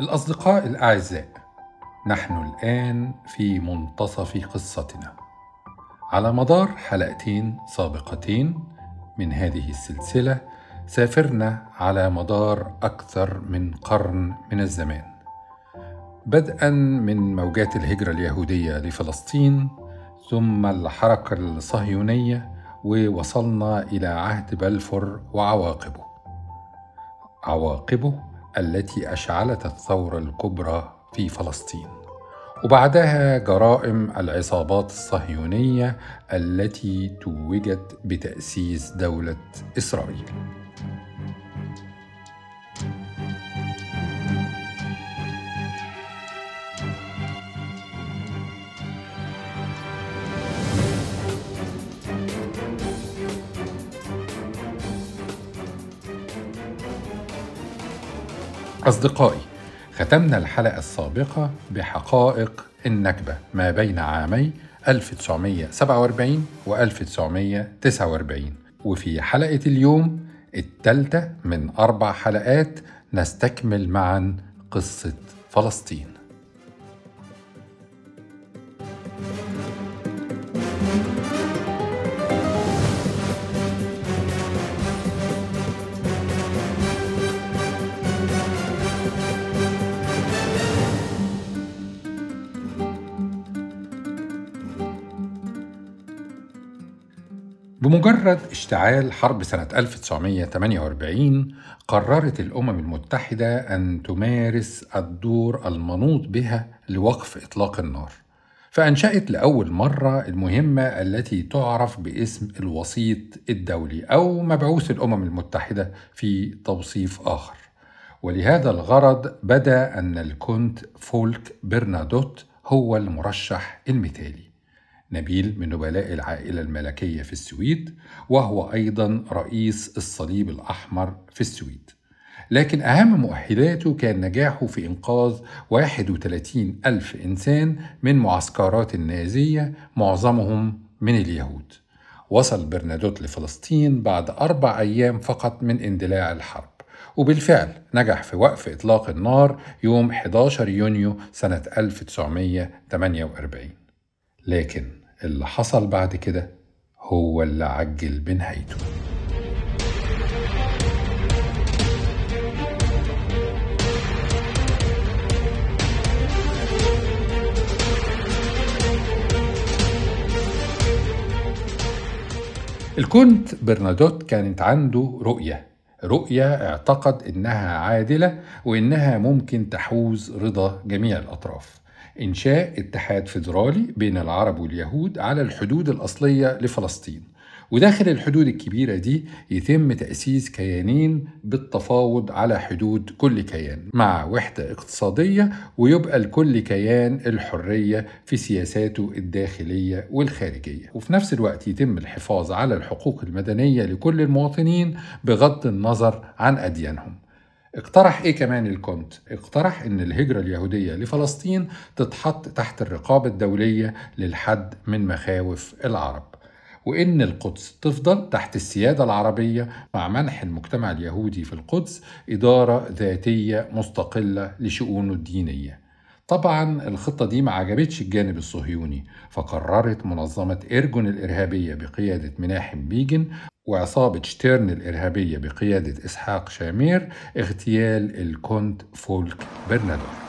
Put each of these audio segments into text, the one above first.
الأصدقاء الأعزاء نحن الآن في منتصف قصتنا. على مدار حلقتين سابقتين من هذه السلسلة سافرنا على مدار أكثر من قرن من الزمان. بدءا من موجات الهجرة اليهودية لفلسطين ثم الحركة الصهيونية ووصلنا إلى عهد بلفور وعواقبه. عواقبه التي أشعلت الثورة الكبرى في فلسطين. وبعدها جرائم العصابات الصهيونية التي توجت بتأسيس دولة إسرائيل. أصدقائي ختمنا الحلقة السابقة بحقائق النكبة ما بين عامي 1947 و 1949 وفي حلقة اليوم الثالثة من أربع حلقات نستكمل معا قصة فلسطين. بمجرد اشتعال حرب سنة 1948 قررت الأمم المتحدة أن تمارس الدور المنوط بها لوقف إطلاق النار. فأنشأت لأول مرة المهمة التي تعرف باسم الوسيط الدولي أو مبعوث الأمم المتحدة في توصيف آخر. ولهذا الغرض بدأ أن الكونت فولك برنادوت هو المرشح المثالي. نبيل من نبلاء العائلة الملكية في السويد وهو أيضا رئيس الصليب الأحمر في السويد. لكن أهم مؤهلاته كان نجاحه في إنقاذ 31 ألف إنسان من معسكرات النازية معظمهم من اليهود. وصل برنادوت لفلسطين بعد أربع أيام فقط من اندلاع الحرب. وبالفعل نجح في وقف إطلاق النار يوم 11 يونيو سنة 1948 لكن اللي حصل بعد كده هو اللي عجل بنهايته الكونت برنادوت كانت عنده رؤية. رؤية اعتقد إنها عادلة وإنها ممكن تحوز رضا جميع الأطراف. إنشاء اتحاد فيدرالي بين العرب واليهود على الحدود الأصلية لفلسطين. وداخل الحدود الكبيرة دي يتم تأسيس كيانين بالتفاوض على حدود كل كيان مع وحدة اقتصادية ويبقى لكل كيان الحرية في سياساته الداخلية والخارجية. وفي نفس الوقت يتم الحفاظ على الحقوق المدنية لكل المواطنين بغض النظر عن أديانهم. اقترح إيه كمان الكونت؟ اقترح إن الهجرة اليهودية لفلسطين تتحط تحت الرقابة الدولية للحد من مخاوف العرب وإن القدس تفضل تحت السيادة العربية مع منح المجتمع اليهودي في القدس إدارة ذاتية مستقلة لشؤونه الدينية طبعا الخطة دي ما عجبتش الجانب الصهيوني فقررت منظمة إرجون الإرهابية بقيادة مناحم بيجن وعصابة شتيرن الإرهابية بقيادة إسحاق شامير اغتيال الكونت فولك برنادوت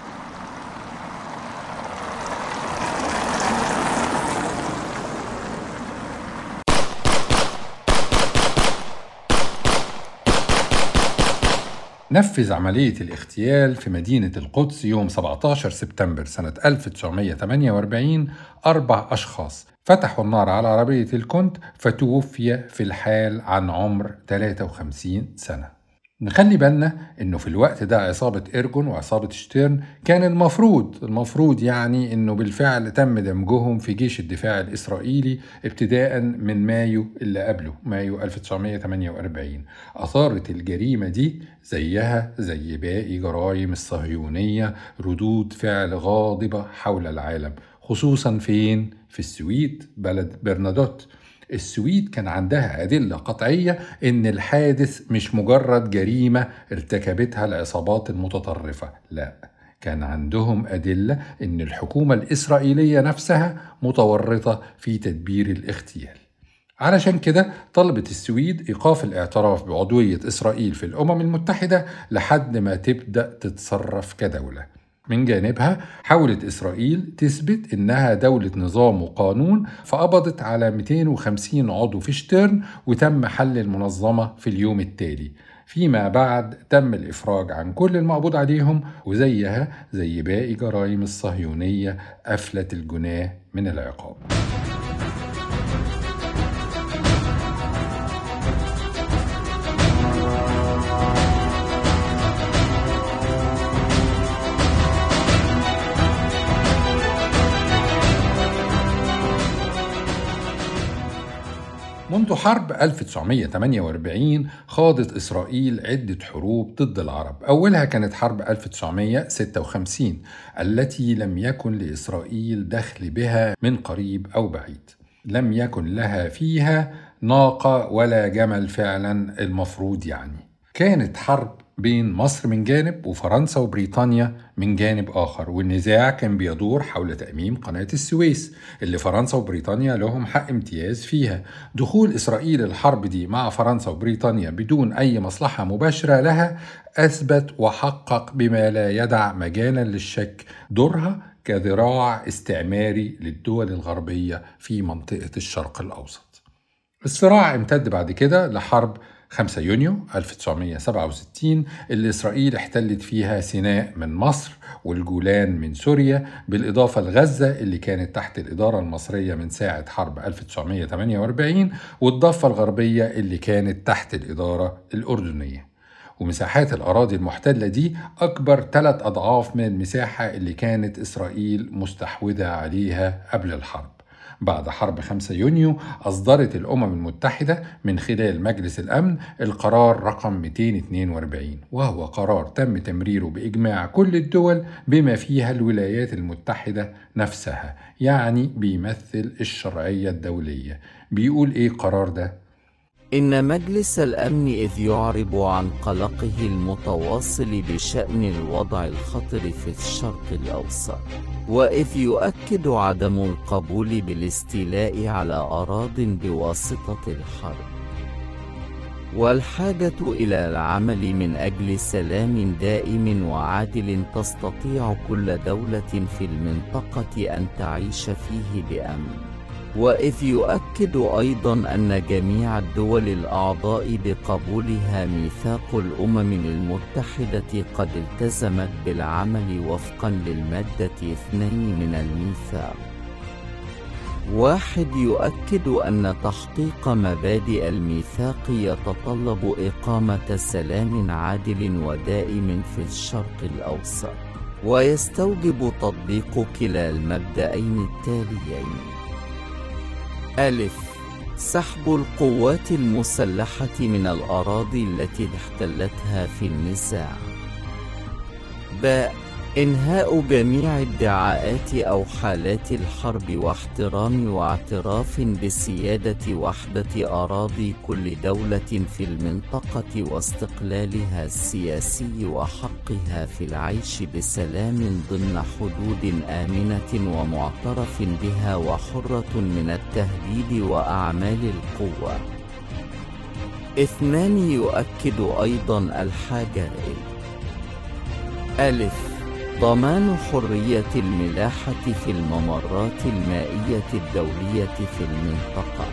نفذ عملية الاغتيال في مدينة القدس يوم 17 سبتمبر سنة 1948 أربع أشخاص فتحوا النار على عربية الكونت فتوفي في الحال عن عمر 53 سنة. نخلي بالنا إنه في الوقت ده عصابة إيرجون وعصابة شتيرن كان المفروض المفروض يعني إنه بالفعل تم دمجهم في جيش الدفاع الإسرائيلي ابتداء من مايو اللي قبله مايو 1948 أثارت الجريمة دي زيها زي باقي جرائم الصهيونية ردود فعل غاضبة حول العالم خصوصا فين؟ في السويد بلد برنادوت السويد كان عندها أدلة قطعية إن الحادث مش مجرد جريمة ارتكبتها العصابات المتطرفة، لا، كان عندهم أدلة إن الحكومة الإسرائيلية نفسها متورطة في تدبير الاغتيال. علشان كده طلبت السويد إيقاف الاعتراف بعضوية إسرائيل في الأمم المتحدة لحد ما تبدأ تتصرف كدولة. من جانبها حاولت إسرائيل تثبت إنها دولة نظام وقانون فقبضت على 250 عضو في شتيرن وتم حل المنظمة في اليوم التالي. فيما بعد تم الإفراج عن كل المقبوض عليهم وزيها زي باقي جرائم الصهيونية أفلت الجناه من العقاب. منذ حرب 1948 خاضت إسرائيل عدة حروب ضد العرب. أولها كانت حرب 1956 التي لم يكن لإسرائيل دخل بها من قريب أو بعيد. لم يكن لها فيها ناقة ولا جمل فعلا المفروض يعني. كانت حرب بين مصر من جانب وفرنسا وبريطانيا من جانب آخر والنزاع كان بيدور حول تأميم قناة السويس اللي فرنسا وبريطانيا لهم حق امتياز فيها. دخول إسرائيل الحرب دي مع فرنسا وبريطانيا بدون أي مصلحة مباشرة لها أثبت وحقق بما لا يدع مجالا للشك دورها كذراع استعماري للدول الغربية في منطقة الشرق الأوسط. الصراع امتد بعد كده لحرب 5 يونيو 1967 اللي إسرائيل احتلت فيها سيناء من مصر والجولان من سوريا بالإضافة لغزة اللي كانت تحت الإدارة المصرية من ساعة حرب 1948 والضفة الغربية اللي كانت تحت الإدارة الأردنية. ومساحات الأراضي المحتلة دي أكبر ثلاث أضعاف من المساحة اللي كانت إسرائيل مستحوذة عليها قبل الحرب. بعد حرب 5 يونيو أصدرت الأمم المتحدة من خلال مجلس الأمن القرار رقم 242 وهو قرار تم تمريره بإجماع كل الدول بما فيها الولايات المتحدة نفسها يعني بيمثل الشرعية الدولية بيقول إيه القرار ده؟ إن مجلس الأمن إذ يعرب عن قلقه المتواصل بشأن الوضع الخطر في الشرق الأوسط وإذ يؤكد عدم القبول بالاستيلاء على أراض بواسطة الحرب. والحاجة إلى العمل من أجل سلام دائم وعادل تستطيع كل دولة في المنطقة أن تعيش فيه بأمن. وإذ يؤكد أيضا أن جميع الدول الأعضاء بقبولها ميثاق الأمم المتحدة قد التزمت بالعمل وفقا للمادة اثنين من الميثاق. واحد يؤكد أن تحقيق مبادئ الميثاق يتطلب إقامة سلام عادل ودائم في الشرق الأوسط ويستوجب تطبيق كلا المبدأين التاليين. ألف. سحب القوات المسلحة من الأراضي التي احتلتها في النزاع. باء. إنهاء جميع ادعاءات أو حالات الحرب واحترام واعتراف بسيادة وحدة أراضي كل دولة في المنطقة واستقلالها السياسي وحقها في العيش بسلام ضمن حدود آمنة ومعترف بها وحرة من التهديد وأعمال القوة. اثنان يؤكد أيضا الحاجة ألف ضمان حرية الملاحة في الممرات المائية الدولية في المنطقة.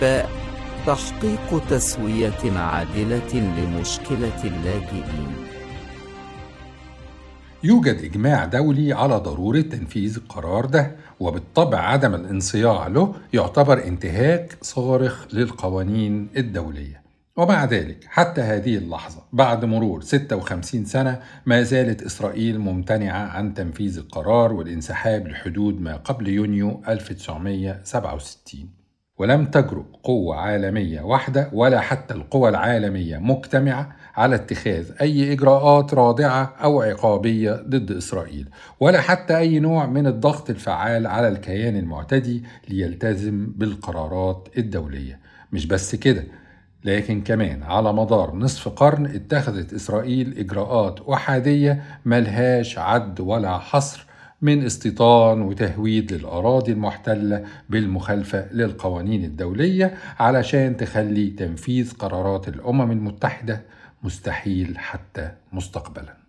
ب. تحقيق تسوية عادلة لمشكلة اللاجئين. يوجد إجماع دولي على ضرورة تنفيذ القرار ده وبالطبع عدم الانصياع له يعتبر انتهاك صارخ للقوانين الدولية ومع ذلك حتى هذه اللحظة بعد مرور 56 سنة ما زالت إسرائيل ممتنعة عن تنفيذ القرار والانسحاب لحدود ما قبل يونيو 1967 ولم تجرؤ قوة عالمية واحدة ولا حتى القوى العالمية مجتمعة على اتخاذ أي إجراءات رادعة أو عقابية ضد إسرائيل ولا حتى أي نوع من الضغط الفعال على الكيان المعتدي ليلتزم بالقرارات الدولية. مش بس كده لكن كمان على مدار نصف قرن اتخذت إسرائيل إجراءات أحادية ملهاش عد ولا حصر من استيطان وتهويد للأراضي المحتلة بالمخالفة للقوانين الدولية علشان تخلي تنفيذ قرارات الأمم المتحدة مستحيل حتى مستقبلاً.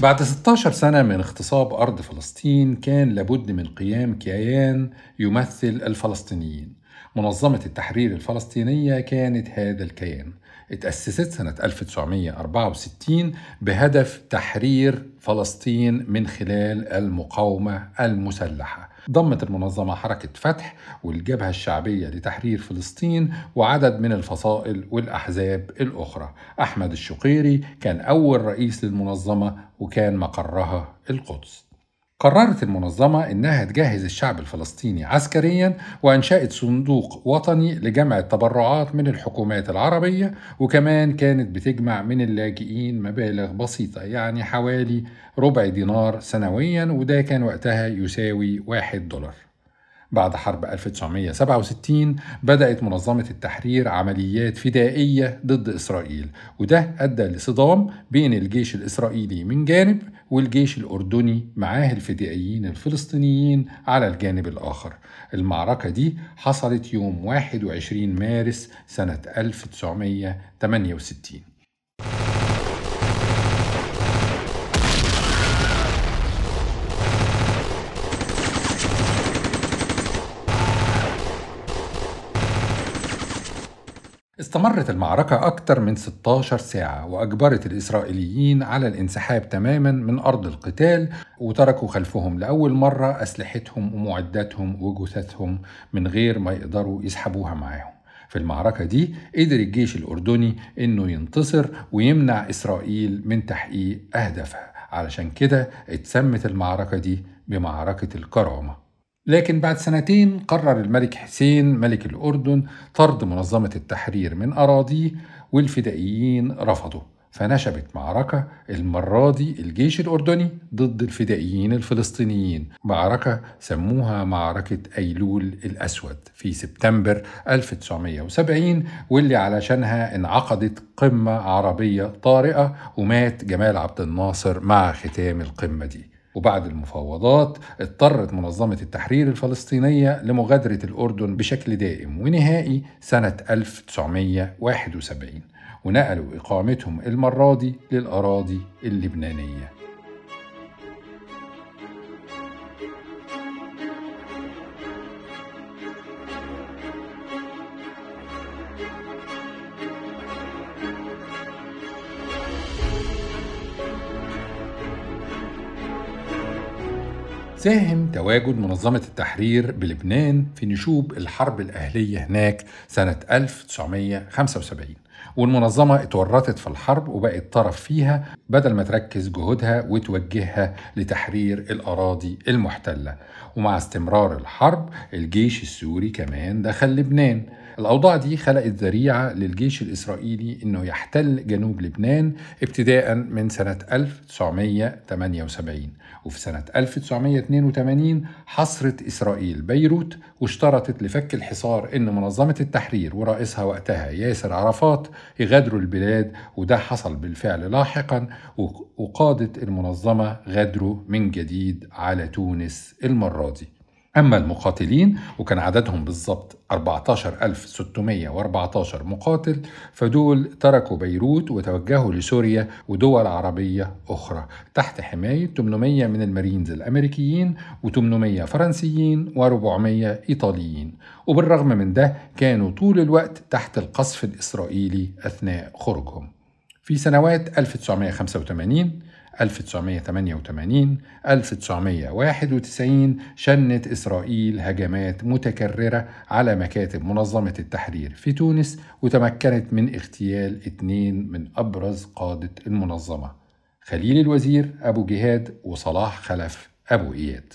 بعد 16 سنة من اغتصاب أرض فلسطين كان لابد من قيام كيان يمثل الفلسطينيين. منظمة التحرير الفلسطينية كانت هذا الكيان. اتأسست سنة 1964 بهدف تحرير فلسطين من خلال المقاومة المسلحة. ضمت المنظمة حركة فتح والجبهة الشعبية لتحرير فلسطين وعدد من الفصائل والأحزاب الأخرى. أحمد الشقيري كان أول رئيس للمنظمة وكان مقرها القدس. قررت المنظمة إنها تجهز الشعب الفلسطيني عسكريا وأنشأت صندوق وطني لجمع التبرعات من الحكومات العربية وكمان كانت بتجمع من اللاجئين مبالغ بسيطة يعني حوالي ربع دينار سنويا وده كان وقتها يساوي واحد دولار. بعد حرب 1967 بدأت منظمة التحرير عمليات فدائية ضد إسرائيل وده أدى لصدام بين الجيش الإسرائيلي من جانب والجيش الأردني معاه الفدائيين الفلسطينيين على الجانب الآخر. المعركة دي حصلت يوم 21 مارس سنة 1968 استمرت المعركة أكثر من 16 ساعة وأجبرت الإسرائيليين على الانسحاب تماما من أرض القتال وتركوا خلفهم لأول مرة أسلحتهم ومعداتهم وجثثهم من غير ما يقدروا يسحبوها معاهم. في المعركة دي قدر الجيش الأردني إنه ينتصر ويمنع إسرائيل من تحقيق أهدافها. علشان كده اتسمت المعركة دي بمعركة الكرامة. لكن بعد سنتين قرر الملك حسين ملك الأردن طرد منظمة التحرير من أراضيه والفدائيين رفضوا فنشبت معركة المرة دي الجيش الأردني ضد الفدائيين الفلسطينيين. معركة سموها معركة أيلول الأسود في سبتمبر 1970 واللي علشانها انعقدت قمة عربية طارئة ومات جمال عبد الناصر مع ختام القمة دي. وبعد المفاوضات اضطرت منظمة التحرير الفلسطينية لمغادرة الأردن بشكل دائم ونهائي سنة 1971 ونقلوا إقامتهم المرة دي للأراضي اللبنانية. ساهم تواجد منظمة التحرير بلبنان في نشوب الحرب الأهلية هناك سنة 1975 والمنظمة اتورطت في الحرب وبقت طرف فيها بدل ما تركز جهودها وتوجهها لتحرير الأراضي المحتلة. ومع استمرار الحرب الجيش السوري كمان دخل لبنان. الأوضاع دي خلقت ذريعة للجيش الإسرائيلي إنه يحتل جنوب لبنان ابتداء من سنة 1978 وفي سنة 1982 حصرت إسرائيل بيروت واشترطت لفك الحصار إن منظمة التحرير ورئيسها وقتها ياسر عرفات يغادروا البلاد وده حصل بالفعل لاحقا وقادة المنظمة غادروا من جديد على تونس المرة دي. أما المقاتلين وكان عددهم بالضبط 14614 مقاتل فدول تركوا بيروت وتوجهوا لسوريا ودول عربية أخرى تحت حماية 800 من المارينز الأمريكيين و800 فرنسيين و400 إيطاليين. وبالرغم من ده كانوا طول الوقت تحت القصف الإسرائيلي أثناء خروجهم. في سنوات 1985 1988 1991 شنت إسرائيل هجمات متكررة على مكاتب منظمة التحرير في تونس وتمكنت من اغتيال اثنين من أبرز قادة المنظمة خليل الوزير أبو جهاد وصلاح خلف أبو إياد.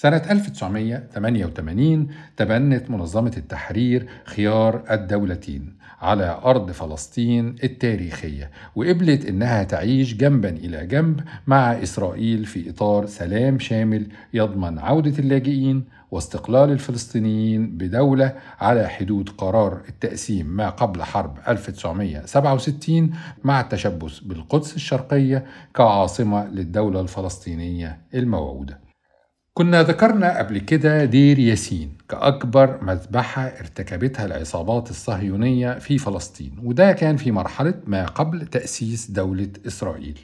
سنة 1988 تبنت منظمة التحرير خيار الدولتين على أرض فلسطين التاريخية وقبلت إنها تعيش جنبا إلى جنب مع إسرائيل في إطار سلام شامل يضمن عودة اللاجئين واستقلال الفلسطينيين بدولة على حدود قرار التقسيم ما قبل حرب 1967 مع التشبث بالقدس الشرقية كعاصمة للدولة الفلسطينية الموعودة. كنا ذكرنا قبل كده دير ياسين كأكبر مذبحة ارتكبتها العصابات الصهيونية في فلسطين وده كان في مرحلة ما قبل تأسيس دولة إسرائيل.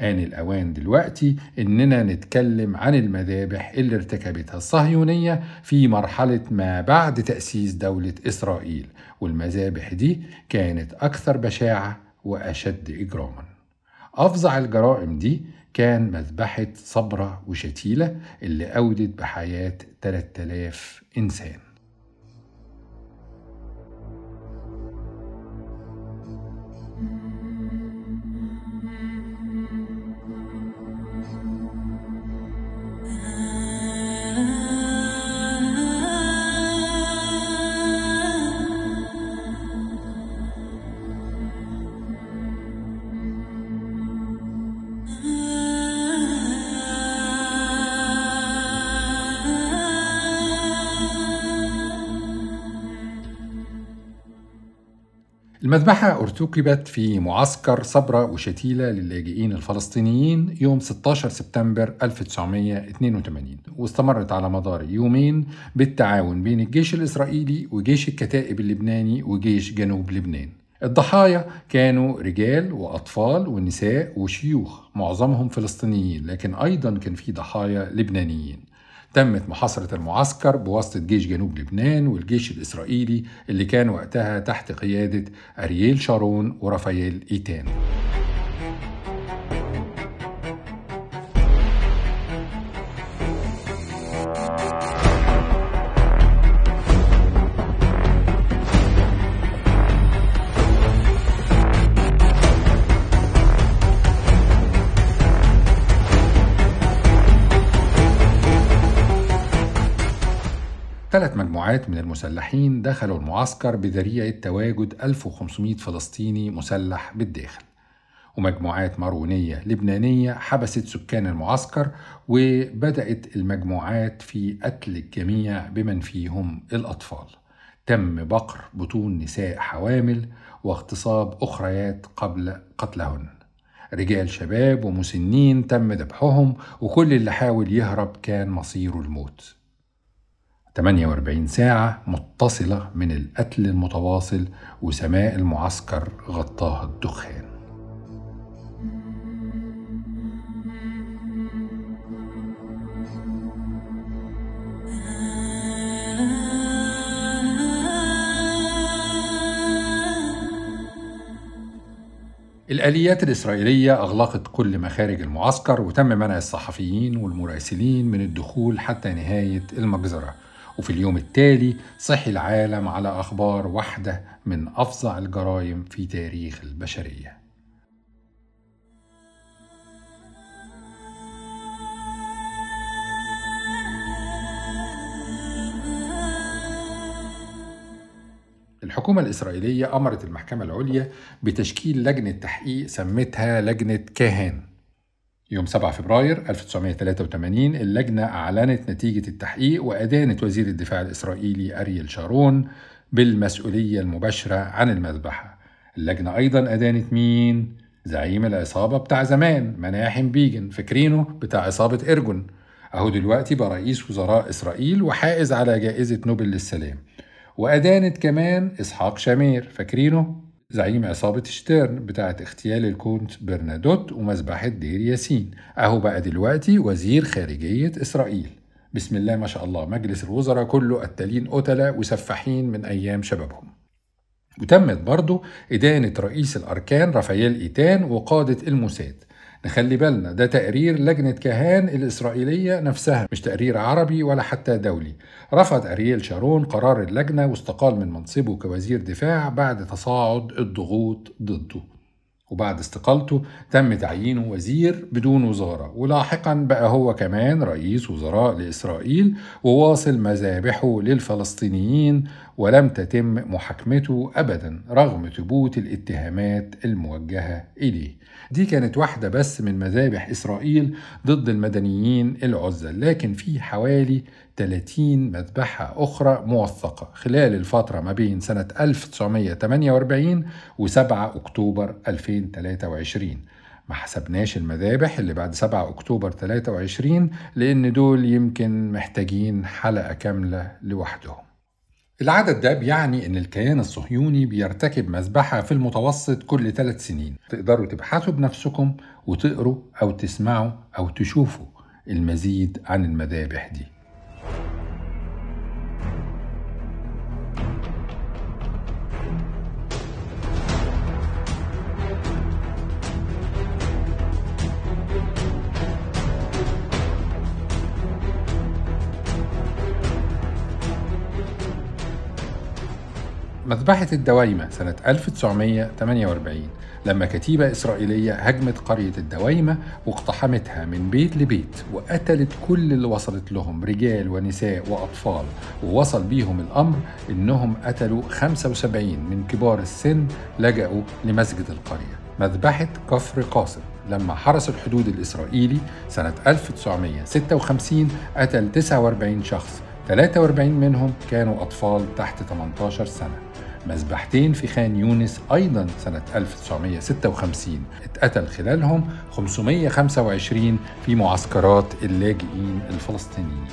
آن الأوان دلوقتي إننا نتكلم عن المذابح اللي ارتكبتها الصهيونية في مرحلة ما بعد تأسيس دولة إسرائيل والمذابح دي كانت أكثر بشاعة وأشد إجراما. أفظع الجرائم دي كان مذبحة صبرة وشتيلة اللي أودت بحياة 3000 إنسان. المذبحة ارتكبت في معسكر صبرا وشتيلة للاجئين الفلسطينيين يوم 16 سبتمبر 1982 واستمرت على مدار يومين بالتعاون بين الجيش الإسرائيلي وجيش الكتائب اللبناني وجيش جنوب لبنان. الضحايا كانوا رجال وأطفال ونساء وشيوخ معظمهم فلسطينيين لكن أيضا كان في ضحايا لبنانيين. تمت محاصرة المعسكر بواسطة جيش جنوب لبنان والجيش الإسرائيلي اللي كان وقتها تحت قيادة أرييل شارون ورافائيل إيتان. مجموعات من المسلحين دخلوا المعسكر بذريعة تواجد 1500 فلسطيني مسلح بالداخل. ومجموعات مارونية لبنانية حبست سكان المعسكر وبدأت المجموعات في قتل الجميع بمن فيهم الأطفال. تم بقر بطون نساء حوامل واغتصاب أخريات قبل قتلهن. رجال شباب ومسنين تم ذبحهم وكل اللي حاول يهرب كان مصيره الموت. 48 ساعة متصلة من القتل المتواصل وسماء المعسكر غطاها الدخان. الآليات الإسرائيلية أغلقت كل مخارج المعسكر وتم منع الصحفيين والمراسلين من الدخول حتى نهاية المجزرة. وفي اليوم التالي صحي العالم على أخبار واحدة من أفظع الجرائم في تاريخ البشرية. الحكومة الإسرائيلية أمرت المحكمة العليا بتشكيل لجنة تحقيق سمتها لجنة كاهان. يوم 7 فبراير 1983 اللجنة أعلنت نتيجة التحقيق وأدانت وزير الدفاع الإسرائيلي أريل شارون بالمسؤولية المباشرة عن المذبحة اللجنة أيضا أدانت مين؟ زعيم العصابة بتاع زمان مناحم بيجن فاكرينه بتاع عصابة إرجون أهو دلوقتي بقى رئيس وزراء إسرائيل وحائز على جائزة نوبل للسلام وأدانت كمان إسحاق شامير فاكرينه؟ زعيم عصابة شتيرن بتاعت اغتيال الكونت برنادوت ومذبحة دير ياسين. أهو بقى دلوقتي وزير خارجية إسرائيل. بسم الله ما شاء الله مجلس الوزراء كله قتالين قتلة وسفاحين من أيام شبابهم. وتمت برضه إدانة رئيس الأركان رافائيل إيتان وقادة الموساد. نخلي بالنا ده تقرير لجنة كهان الإسرائيلية نفسها مش تقرير عربي ولا حتى دولي. رفض أرييل شارون قرار اللجنة واستقال من منصبه كوزير دفاع بعد تصاعد الضغوط ضده. وبعد استقالته تم تعيينه وزير بدون وزارة. ولاحقا بقى هو كمان رئيس وزراء لإسرائيل وواصل مذابحه للفلسطينيين ولم تتم محاكمته أبدا رغم ثبوت الاتهامات الموجهة إليه. دي كانت واحدة بس من مذابح إسرائيل ضد المدنيين العزل لكن في حوالي 30 مذبحة أخرى موثقة خلال الفترة ما بين سنة 1948 و7 أكتوبر 2023 ما حسبناش المذابح اللي بعد 7 أكتوبر 23 لأن دول يمكن محتاجين حلقة كاملة لوحدهم. العدد ده بيعني إن الكيان الصهيوني بيرتكب مذبحة في المتوسط كل ثلاث سنين. تقدروا تبحثوا بنفسكم وتقروا أو تسمعوا أو تشوفوا المزيد عن المذابح دي. مذبحة الدوايمة سنة 1948 لما كتيبة إسرائيلية هجمت قرية الدوايمة واقتحمتها من بيت لبيت وقتلت كل اللي وصلت لهم رجال ونساء وأطفال. ووصل بيهم الأمر إنهم قتلوا 75 من كبار السن لجأوا لمسجد القرية. مذبحة كفر قاصم لما حرس الحدود الإسرائيلي سنة 1956 قتل 49 شخص 43 منهم كانوا أطفال تحت 18 سنة. مذبحتين في خان يونس أيضا سنة 1956 اتقتل خلالهم 525 في معسكرات اللاجئين الفلسطينيين.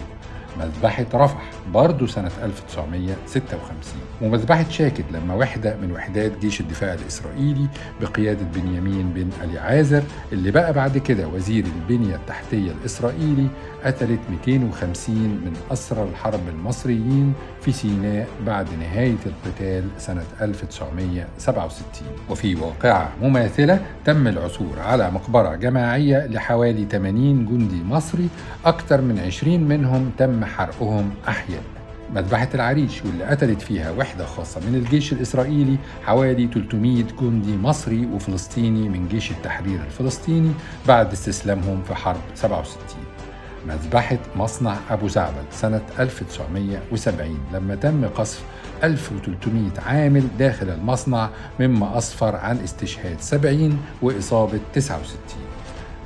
مذبحة رفح برضه سنة 1956 ومذبحة شاكت لما وحدة من وحدات جيش الدفاع الإسرائيلي بقيادة بنيامين بن ألي عازر اللي بقى بعد كده وزير البنية التحتية الإسرائيلي قتلت 250 من أسرى الحرب المصريين في سيناء بعد نهاية القتال سنة 1967 وفي واقعة مماثلة تم العثور على مقبرة جماعية لحوالي 80 جندي مصري أكثر من 20 منهم تم حرقهم أحياء. مذبحة العريش واللي قتلت فيها وحدة خاصة من الجيش الإسرائيلي حوالي 300 جندي مصري وفلسطيني من جيش التحرير الفلسطيني بعد استسلامهم في حرب 67 مذبحة مصنع أبو زعبل سنة 1970 لما تم قصف 1300 عامل داخل المصنع مما أسفر عن استشهاد 70 وإصابة 69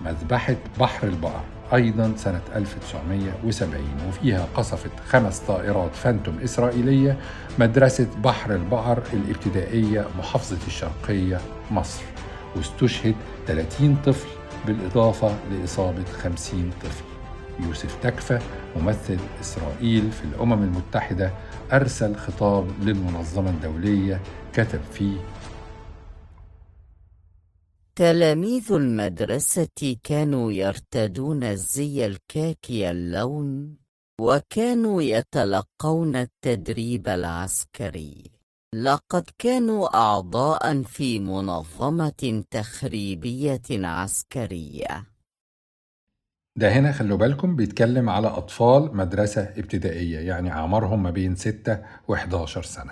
مذبحة بحر البقر أيضا سنة 1970 وفيها قصفت خمس طائرات فانتوم إسرائيلية مدرسة بحر البقر الابتدائية محافظة الشرقية مصر. واستشهد 30 طفل بالإضافة لإصابة 50 طفل. يوسف تكفى ممثل إسرائيل في الأمم المتحدة أرسل خطاب للمنظمة الدولية كتب فيه تلاميذ المدرسة كانوا يرتدون الزي الكاكي اللون وكانوا يتلقون التدريب العسكري. لقد كانوا أعضاء في منظمة تخريبية عسكرية. ده هنا خلوا بالكم بيتكلم على أطفال مدرسة ابتدائية يعني أعمارهم ما بين 6 و 11 سنة.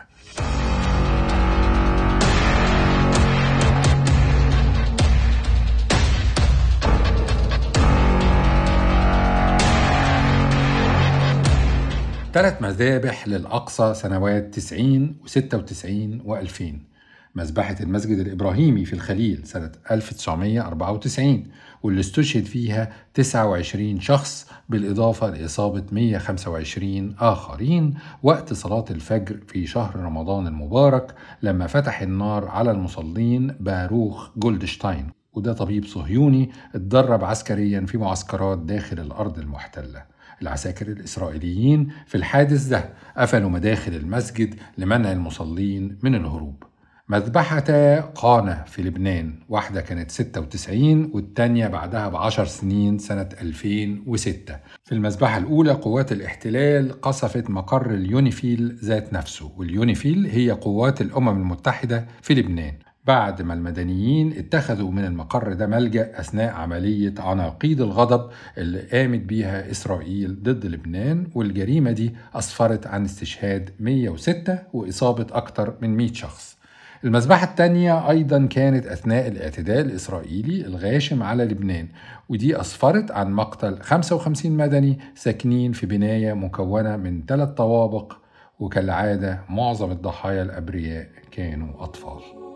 ثلاث مذابح للأقصى سنوات 90 و96 و2000 مذبحة المسجد الإبراهيمي في الخليل سنة 1994 واللي استشهد فيها 29 شخص بالإضافة لإصابة 125 آخرين وقت صلاة الفجر في شهر رمضان المبارك لما فتح النار على المصلين باروخ جولدشتاين. وده طبيب صهيوني اتدرب عسكريا في معسكرات داخل الأرض المحتلة. العساكر الإسرائيليين في الحادث ده قفلوا مداخل المسجد لمنع المصلين من الهروب. مذبحة قانة في لبنان واحدة كانت 96 والتانية بعدها بعشر سنين سنة 2006 في المذبحة الأولى قوات الاحتلال قصفت مقر اليونيفيل ذات نفسه واليونيفيل هي قوات الأمم المتحدة في لبنان. بعد ما المدنيين اتخذوا من المقر ده ملجأ أثناء عملية عناقيد الغضب اللي قامت بيها إسرائيل ضد لبنان والجريمة دي أسفرت عن استشهاد 106 وإصابة أكثر من 100 شخص. المذبحة الثانية أيضا كانت أثناء الاعتداء الإسرائيلي الغاشم على لبنان ودي أسفرت عن مقتل 55 مدني ساكنين في بناية مكونة من ثلاث طوابق وكالعادة معظم الضحايا الأبرياء كانوا أطفال.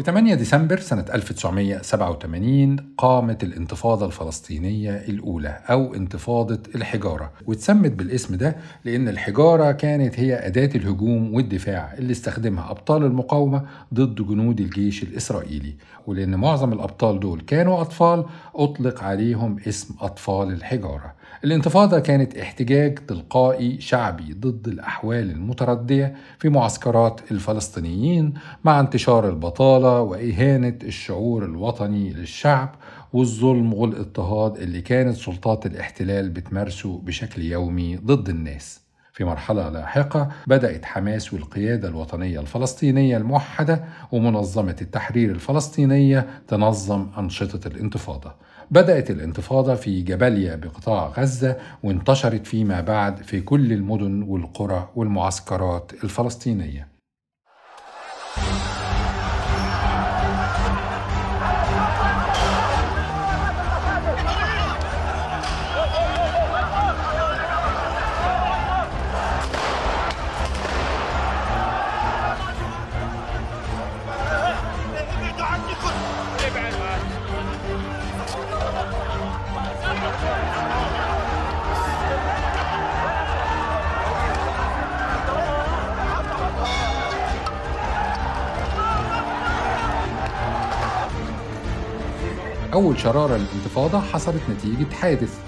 في 8 ديسمبر سنة 1987 قامت الانتفاضة الفلسطينية الأولى أو انتفاضة الحجارة واتسمت بالاسم ده لأن الحجارة كانت هي أداة الهجوم والدفاع اللي استخدمها أبطال المقاومة ضد جنود الجيش الإسرائيلي. ولأن معظم الأبطال دول كانوا أطفال أطلق عليهم اسم أطفال الحجارة. الانتفاضة كانت احتجاج تلقائي شعبي ضد الأحوال المتردية في معسكرات الفلسطينيين مع انتشار البطالة وإهانة الشعور الوطني للشعب والظلم والاضطهاد اللي كانت سلطات الاحتلال بتمارسه بشكل يومي ضد الناس. في مرحلة لاحقة بدأت حماس والقيادة الوطنية الفلسطينية الموحدة ومنظمة التحرير الفلسطينية تنظم أنشطة الانتفاضة. بدأت الانتفاضة في جباليا بقطاع غزة وانتشرت فيما بعد في كل المدن والقرى والمعسكرات الفلسطينية. شرارة للانتفاضة حصلت نتيجة حادث.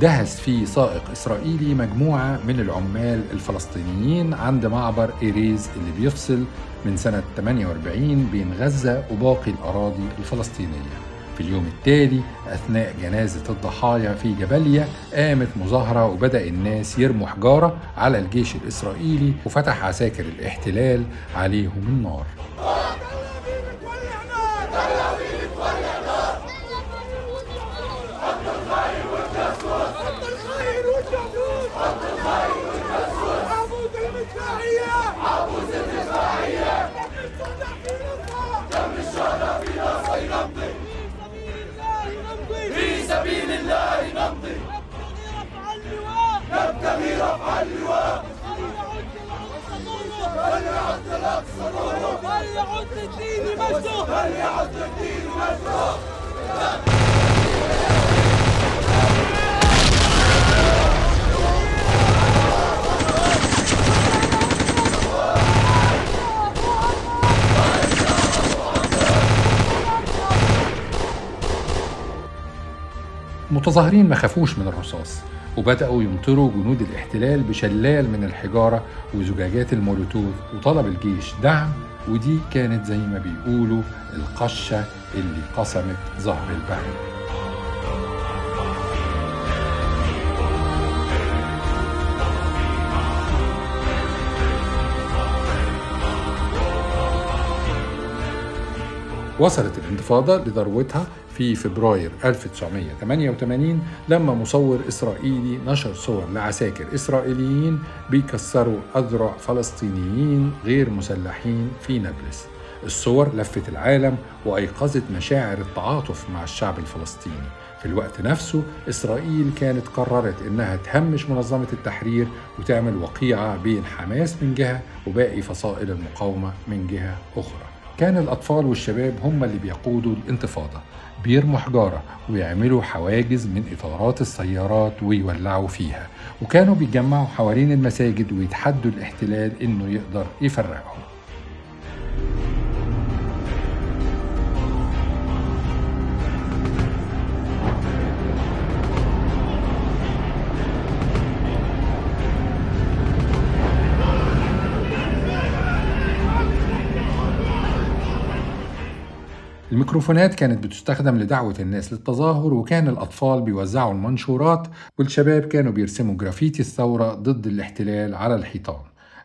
دهس فيه سائق إسرائيلي مجموعة من العمال الفلسطينيين عند معبر إيريز اللي بيفصل من سنة 48 بين غزة وباقي الأراضي الفلسطينية. في اليوم التالي أثناء جنازة الضحايا في جبليا قامت مظاهرة وبدأ الناس يرموا حجارة على الجيش الإسرائيلي وفتح عساكر الاحتلال عليهم النار. اللواء فليعد فليعد مجده فليعد مجده المتظاهرين ما خافوش من الرصاص. وبدأوا يمطروا جنود الاحتلال بشلال من الحجارة وزجاجات المولوتوف وطلب الجيش دعم ودي كانت زي ما بيقولوا القشة اللي قسمت ظهر البحر وصلت الانتفاضة لذروتها في فبراير 1988 لما مصور إسرائيلي نشر صور لعساكر إسرائيليين بيكسروا أذرع فلسطينيين غير مسلحين في نابلس. الصور لفت العالم وأيقظت مشاعر التعاطف مع الشعب الفلسطيني. في الوقت نفسه إسرائيل كانت قررت إنها تهمش منظمة التحرير وتعمل وقيعة بين حماس من جهة وباقي فصائل المقاومة من جهة أخرى. كان الأطفال والشباب هم اللي بيقودوا الانتفاضة بيرموا حجارة ويعملوا حواجز من إطارات السيارات ويولعوا فيها وكانوا بيتجمعوا حوالين المساجد ويتحدوا الاحتلال إنه يقدر يفرقهم. الميكروفونات كانت بتستخدم لدعوة الناس للتظاهر وكان الأطفال بيوزعوا المنشورات والشباب كانوا بيرسموا جرافيتي الثورة ضد الاحتلال على الحيطان.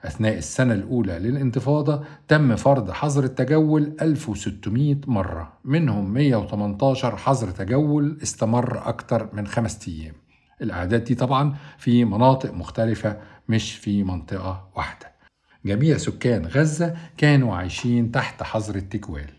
أثناء السنة الأولى للانتفاضة تم فرض حظر التجول 1600 مرة. منهم 118 حظر تجول استمر أكثر من خمسة أيام. الأعداد دي طبعا في مناطق مختلفة مش في منطقة واحدة. جميع سكان غزة كانوا عايشين تحت حظر التجوال.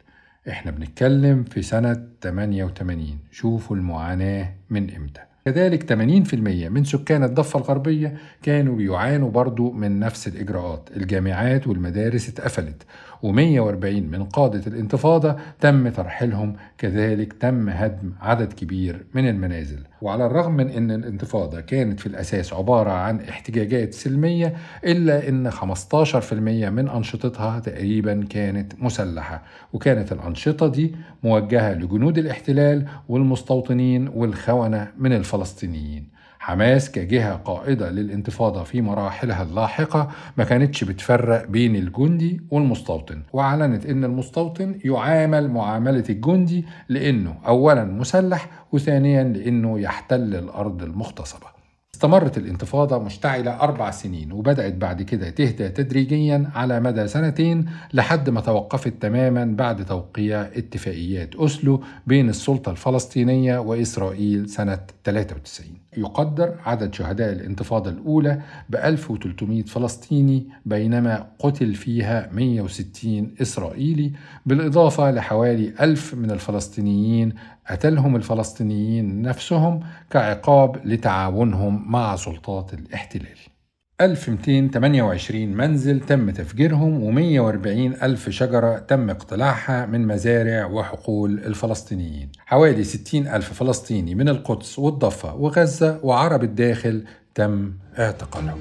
إحنا بنتكلم في سنة 88 شوفوا المعاناة من إمتى. كذلك 80% من سكان الضفة الغربية كانوا بيعانوا برضو من نفس الإجراءات. الجامعات والمدارس اتقفلت. و140 من قادة الانتفاضة تم ترحيلهم كذلك تم هدم عدد كبير من المنازل. وعلى الرغم من أن الانتفاضة كانت في الأساس عبارة عن احتجاجات سلمية إلا أن 15% من أنشطتها تقريبا كانت مسلحة. وكانت الأنشطة دي موجهة لجنود الاحتلال والمستوطنين والخونة من الفلسطينيين. حماس كجهة قائدة للانتفاضة في مراحلها اللاحقة ما كانتش بتفرق بين الجندي والمستوطن وأعلنت أن المستوطن يعامل معاملة الجندي لأنه أولا مسلح وثانيا لأنه يحتل الأرض المغتصبة. استمرت الانتفاضة مشتعلة أربع سنين وبدأت بعد كده تهدى تدريجيا على مدى سنتين لحد ما توقفت تماما بعد توقيع اتفاقيات أسلو بين السلطة الفلسطينية وإسرائيل سنة 93 يقدر عدد شهداء الانتفاضة الأولى ب 1300 فلسطيني بينما قتل فيها 160 إسرائيلي بالإضافة لحوالي 1000 من الفلسطينيين قتلهم الفلسطينيين نفسهم كعقاب لتعاونهم مع سلطات الاحتلال. 1228 منزل تم تفجيرهم و140 ألف شجرة تم اقتلاعها من مزارع وحقول الفلسطينيين. حوالي 60 ألف فلسطيني من القدس والضفة وغزة وعرب الداخل تم اعتقالهم.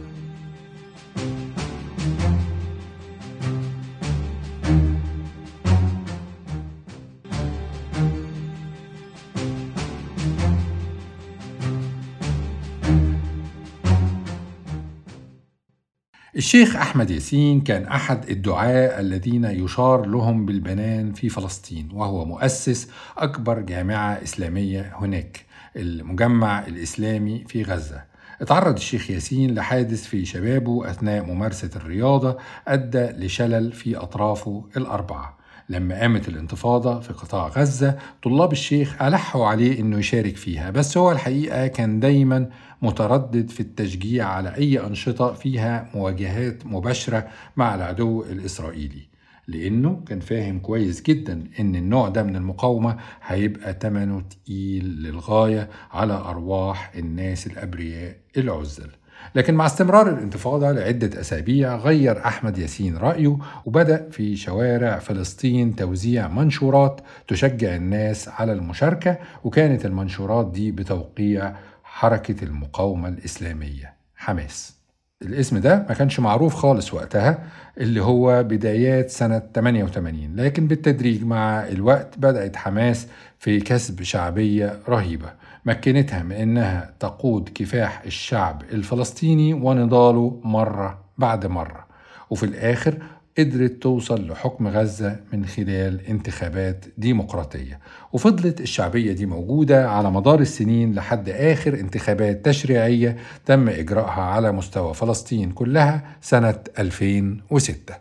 الشيخ أحمد ياسين كان أحد الدعاة الذين يشار لهم بالبنان في فلسطين وهو مؤسس أكبر جامعة إسلامية هناك المجمع الإسلامي في غزة. اتعرض الشيخ ياسين لحادث في شبابه أثناء ممارسة الرياضة أدى لشلل في أطرافه الأربعة. لما قامت الانتفاضة في قطاع غزة طلاب الشيخ ألحوا عليه أنه يشارك فيها بس هو الحقيقة كان دايما متردد في التشجيع على أي أنشطة فيها مواجهات مباشرة مع العدو الإسرائيلي لأنه كان فاهم كويس جدا إن النوع ده من المقاومة هيبقى تمنه تقيل للغاية على أرواح الناس الأبرياء العزل. لكن مع استمرار الانتفاضة لعدة أسابيع غير أحمد ياسين رأيه وبدأ في شوارع فلسطين توزيع منشورات تشجع الناس على المشاركة وكانت المنشورات دي بتوقيع حركة المقاومة الإسلامية. حماس. الاسم ده ما كانش معروف خالص وقتها اللي هو بدايات سنة 88 لكن بالتدريج مع الوقت بدأت حماس في كسب شعبية رهيبة. مكنتها من إنها تقود كفاح الشعب الفلسطيني ونضاله مرة بعد مرة. وفي الآخر قدرت توصل لحكم غزة من خلال انتخابات ديمقراطية. وفضلت الشعبية دي موجودة على مدار السنين لحد آخر انتخابات تشريعية تم إجراءها على مستوى فلسطين كلها سنة 2006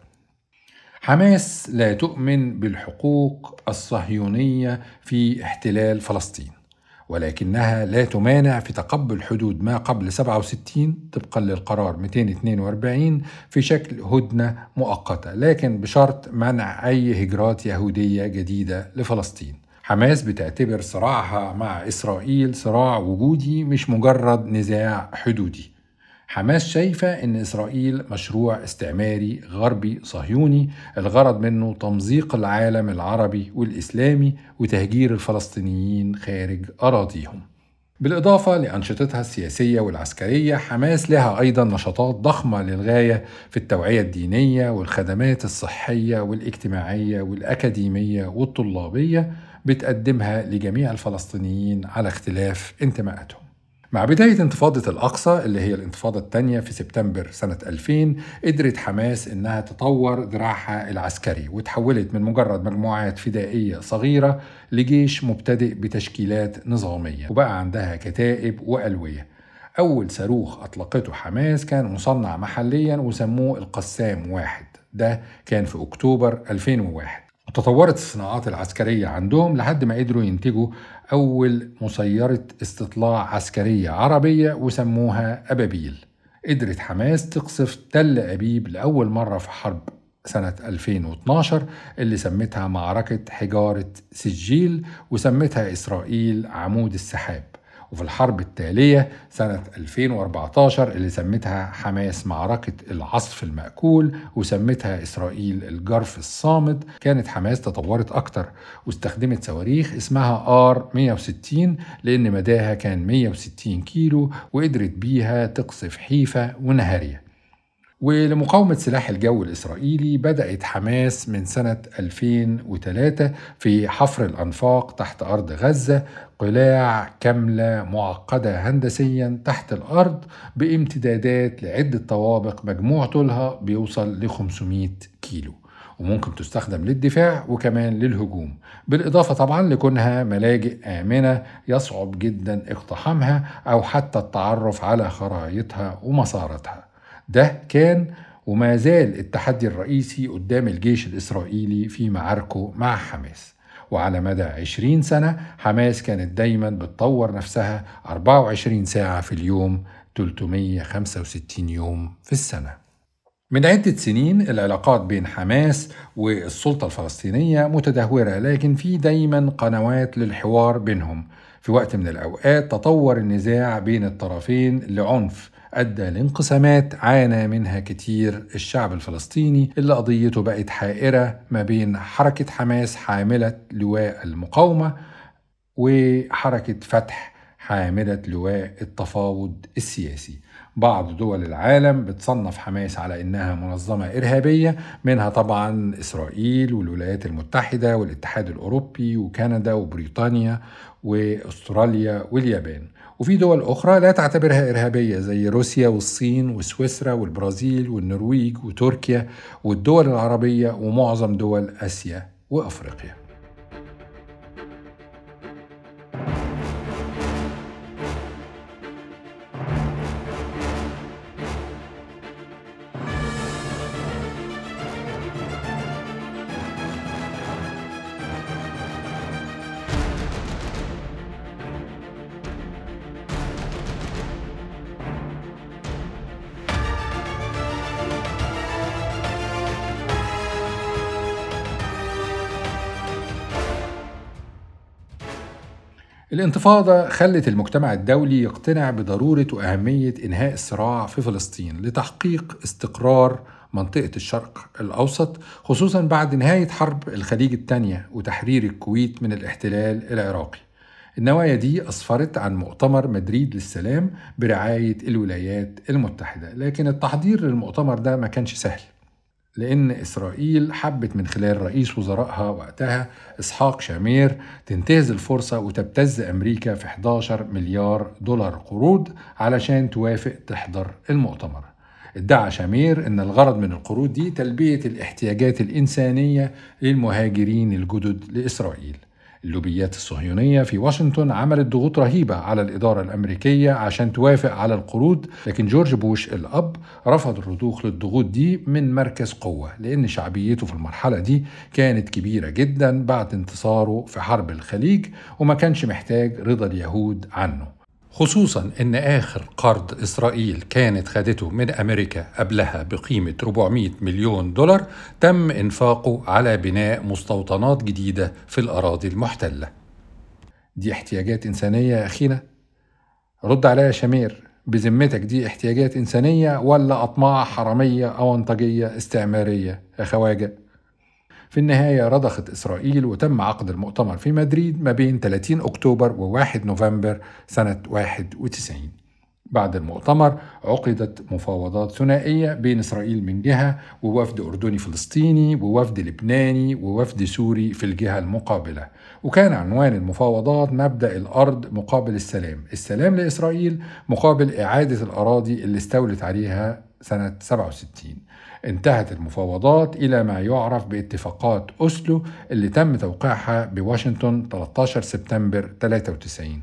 حماس لا تؤمن بالحقوق الصهيونية في احتلال فلسطين. ولكنها لا تمانع في تقبل حدود ما قبل 67 طبقا للقرار 242 في شكل هدنة مؤقتة لكن بشرط منع أي هجرات يهودية جديدة لفلسطين. حماس بتعتبر صراعها مع إسرائيل صراع وجودي مش مجرد نزاع حدودي. حماس شايفة إن إسرائيل مشروع استعماري غربي صهيوني الغرض منه تمزيق العالم العربي والإسلامي وتهجير الفلسطينيين خارج أراضيهم. بالإضافة لأنشطتها السياسية والعسكرية حماس لها أيضا نشاطات ضخمة للغاية في التوعية الدينية والخدمات الصحية والاجتماعية والأكاديمية والطلابية بتقدمها لجميع الفلسطينيين على اختلاف انتماءاتهم مع بداية انتفاضة الأقصى اللي هي الانتفاضة الثانية في سبتمبر سنة 2000 قدرت حماس إنها تطور ذراعها العسكري وتحولت من مجرد مجموعات فدائية صغيرة لجيش مبتدئ بتشكيلات نظامية وبقى عندها كتائب وألوية. أول صاروخ أطلقته حماس كان مصنع محليا وسموه القسام واحد. ده كان في أكتوبر 2001 تطورت الصناعات العسكرية عندهم لحد ما قدروا ينتجوا أول مسيرة استطلاع عسكرية عربية وسموها أبابيل. قدرت حماس تقصف تل أبيب لأول مرة في حرب سنة 2012 اللي سمتها معركة حجارة سجيل وسمتها إسرائيل عمود السحاب. وفي الحرب التالية سنة 2014 اللي سمتها حماس معركة العصف المأكول وسمتها إسرائيل الجرف الصامد كانت حماس تطورت أكتر واستخدمت صواريخ اسمها آر 160 لأن مداها كان 160 كيلو وقدرت بيها تقصف حيفا ونهاريا ولمقاومة سلاح الجو الإسرائيلي بدأت حماس من سنة 2003 في حفر الأنفاق تحت أرض غزة قلاع كاملة معقدة هندسيا تحت الأرض بامتدادات لعدة طوابق مجموع طولها بيوصل ل 500 كيلو. وممكن تستخدم للدفاع وكمان للهجوم. بالإضافة طبعا لكونها ملاجئ آمنة يصعب جدا اقتحامها أو حتى التعرف على خرائطها ومساراتها. ده كان وما زال التحدي الرئيسي قدام الجيش الإسرائيلي في معاركه مع حماس. وعلى مدى 20 سنة حماس كانت دايما بتطور نفسها 24 ساعة في اليوم 365 يوم في السنة. من عدة سنين العلاقات بين حماس والسلطة الفلسطينية متدهورة لكن في دايما قنوات للحوار بينهم. في وقت من الأوقات تطور النزاع بين الطرفين لعنف أدى لانقسامات عانى منها كتير الشعب الفلسطيني اللي قضيته بقت حائرة ما بين حركة حماس حاملة لواء المقاومة وحركة فتح حاملة لواء التفاوض السياسي. بعض دول العالم بتصنف حماس على إنها منظمة إرهابية منها طبعا إسرائيل والولايات المتحدة والاتحاد الأوروبي وكندا وبريطانيا وأستراليا واليابان. وفي دول أخرى لا تعتبرها إرهابية زي روسيا والصين وسويسرا والبرازيل والنرويج وتركيا والدول العربية ومعظم دول آسيا وأفريقيا. الانتفاضة خلت المجتمع الدولي يقتنع بضرورة وأهمية إنهاء الصراع في فلسطين لتحقيق استقرار منطقة الشرق الأوسط خصوصا بعد نهاية حرب الخليج الثانية وتحرير الكويت من الاحتلال العراقي. النوايا دي أسفرت عن مؤتمر مدريد للسلام برعاية الولايات المتحدة لكن التحضير للمؤتمر ده ما كانش سهل. لأن إسرائيل حبت من خلال رئيس وزرائها وقتها إسحاق شامير تنتهز الفرصة وتبتز أمريكا في 11 مليار دولار قروض علشان توافق تحضر المؤتمر. ادعى شامير إن الغرض من القروض دي تلبية الاحتياجات الإنسانية للمهاجرين الجدد لإسرائيل. اللوبيات الصهيونية في واشنطن عملت ضغوط رهيبة على الإدارة الأمريكية عشان توافق على القروض لكن جورج بوش الأب رفض الرضوخ للضغوط دي من مركز قوة لأن شعبيته في المرحلة دي كانت كبيرة جدا بعد انتصاره في حرب الخليج وما كانش محتاج رضا اليهود عنه. خصوصا إن آخر قرض إسرائيل كانت خدته من أمريكا قبلها بقيمة 400 مليون دولار تم إنفاقه على بناء مستوطنات جديدة في الأراضي المحتلة. دي احتياجات إنسانية يا أخينا. رد عليا يا شمير. بذمتك دي احتياجات إنسانية ولا أطماع حرامية أو أنطجية استعمارية؟ يا خواجة. في النهاية رضخت إسرائيل وتم عقد المؤتمر في مدريد ما بين 30 أكتوبر و1 نوفمبر سنة 91 بعد المؤتمر عقدت مفاوضات ثنائية بين إسرائيل من جهة ووفد أردني فلسطيني ووفد لبناني ووفد سوري في الجهة المقابلة. وكان عنوان المفاوضات مبدأ الأرض مقابل السلام السلام لإسرائيل مقابل إعادة الأراضي اللي استولت عليها سنة 67 انتهت المفاوضات إلى ما يعرف باتفاقات أوسلو اللي تم توقيعها بواشنطن 13 سبتمبر 93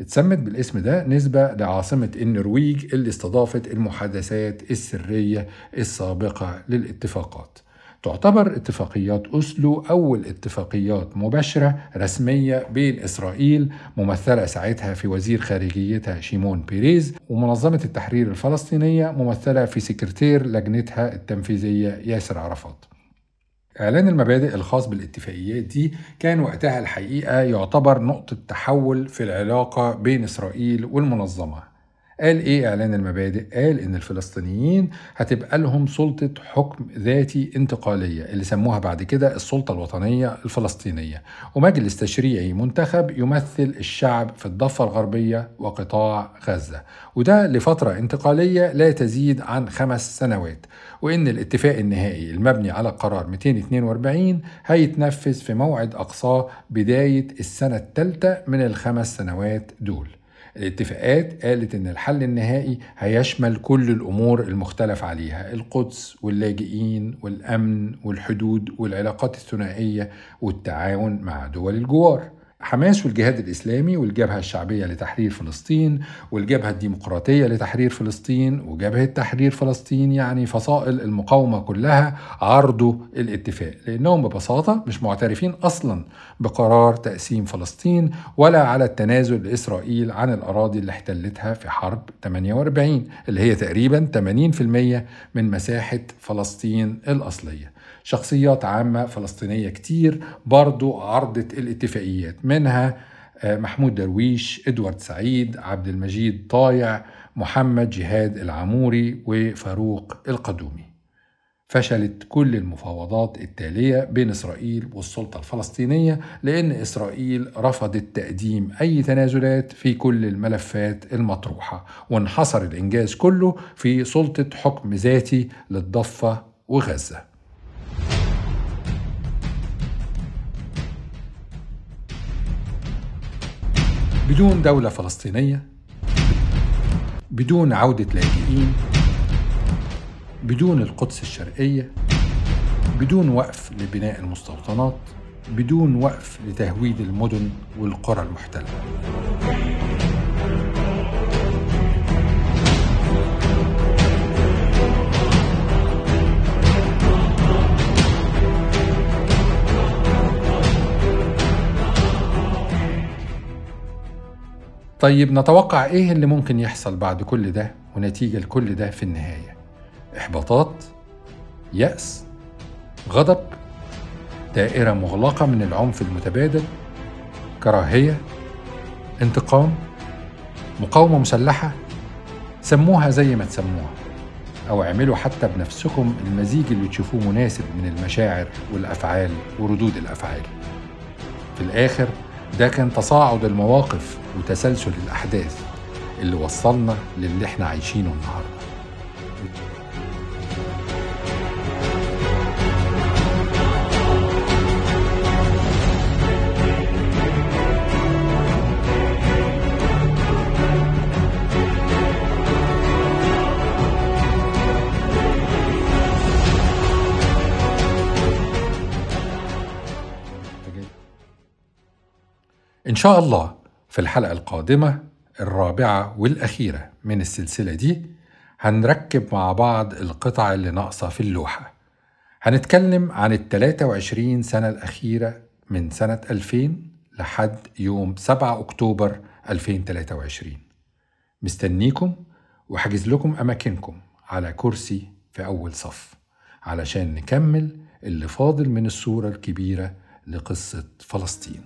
اتسمت بالاسم ده نسبة لعاصمة النرويج اللي استضافت المحادثات السرية السابقة للاتفاقات. تعتبر اتفاقيات أوسلو أول اتفاقيات مباشرة رسمية بين إسرائيل ممثلة ساعتها في وزير خارجيتها شيمون بيريز ومنظمة التحرير الفلسطينية ممثلة في سكرتير لجنتها التنفيذية ياسر عرفات. إعلان المبادئ الخاص بالاتفاقيات دي كان وقتها الحقيقة يعتبر نقطة تحول في العلاقة بين إسرائيل والمنظمة. قال إيه إعلان المبادئ؟ قال إن الفلسطينيين هتبقى لهم سلطة حكم ذاتي انتقالية اللي سموها بعد كده السلطة الوطنية الفلسطينية. ومجلس تشريعي منتخب يمثل الشعب في الضفة الغربية وقطاع غزة. وده لفترة انتقالية لا تزيد عن خمس سنوات. وإن الاتفاق النهائي المبني على قرار 242 هيتنفذ في موعد أقصاه بداية السنة الثالثة من الخمس سنوات دول. الاتفاقات قالت إن الحل النهائي هيشمل كل الأمور المختلف عليها القدس واللاجئين والأمن والحدود والعلاقات الثنائية والتعاون مع دول الجوار. حماس والجهاد الإسلامي والجبهة الشعبية لتحرير فلسطين والجبهة الديمقراطية لتحرير فلسطين وجبهة تحرير فلسطين يعني فصائل المقاومة كلها عرضوا الاتفاق لأنهم ببساطة مش معترفين أصلا بقرار تقسيم فلسطين ولا على التنازل لإسرائيل عن الأراضي اللي احتلتها في حرب 48 اللي هي تقريبا 80% من مساحة فلسطين الأصلية. شخصيات عامة فلسطينية كتير برضو عرضت الاتفاقيات. منها آه، محمود درويش إدوارد سعيد عبد المجيد طايع محمد جهاد العموري وفاروق القدومي. فشلت كل المفاوضات التالية بين إسرائيل والسلطة الفلسطينية لأن إسرائيل رفضت تقديم أي تنازلات في كل الملفات المطروحة وانحصر الإنجاز كله في سلطة حكم ذاتي للضفة وغزة. بدون دولة فلسطينية بدون عودة لاجئين بدون القدس الشرقية بدون وقف لبناء المستوطنات بدون وقف لتهويد المدن والقرى المحتلة. طيب نتوقع إيه اللي ممكن يحصل بعد كل ده ونتيجة لكل ده في النهاية؟ إحباطات يأس غضب دائرة مغلقة من العنف المتبادل كراهية انتقام مقاومة مسلحة سموها زي ما تسموها أو اعملوا حتى بنفسكم المزيج اللي تشوفوه مناسب من المشاعر والأفعال وردود الأفعال. في الآخر ده كان تصاعد المواقف وتسلسل الأحداث اللي وصلنا للي إحنا عايشينه النهارده. شاء الله في الحلقة القادمة الرابعة والأخيرة من السلسلة دي هنركب مع بعض القطع اللي ناقصة في اللوحة. هنتكلم عن ال 23 سنة الأخيرة من سنة 2000 لحد يوم 7 أكتوبر 2023 مستنيكم وحجز لكم أماكنكم على كرسي في أول صف علشان نكمل اللي فاضل من الصورة الكبيرة لقصة فلسطين.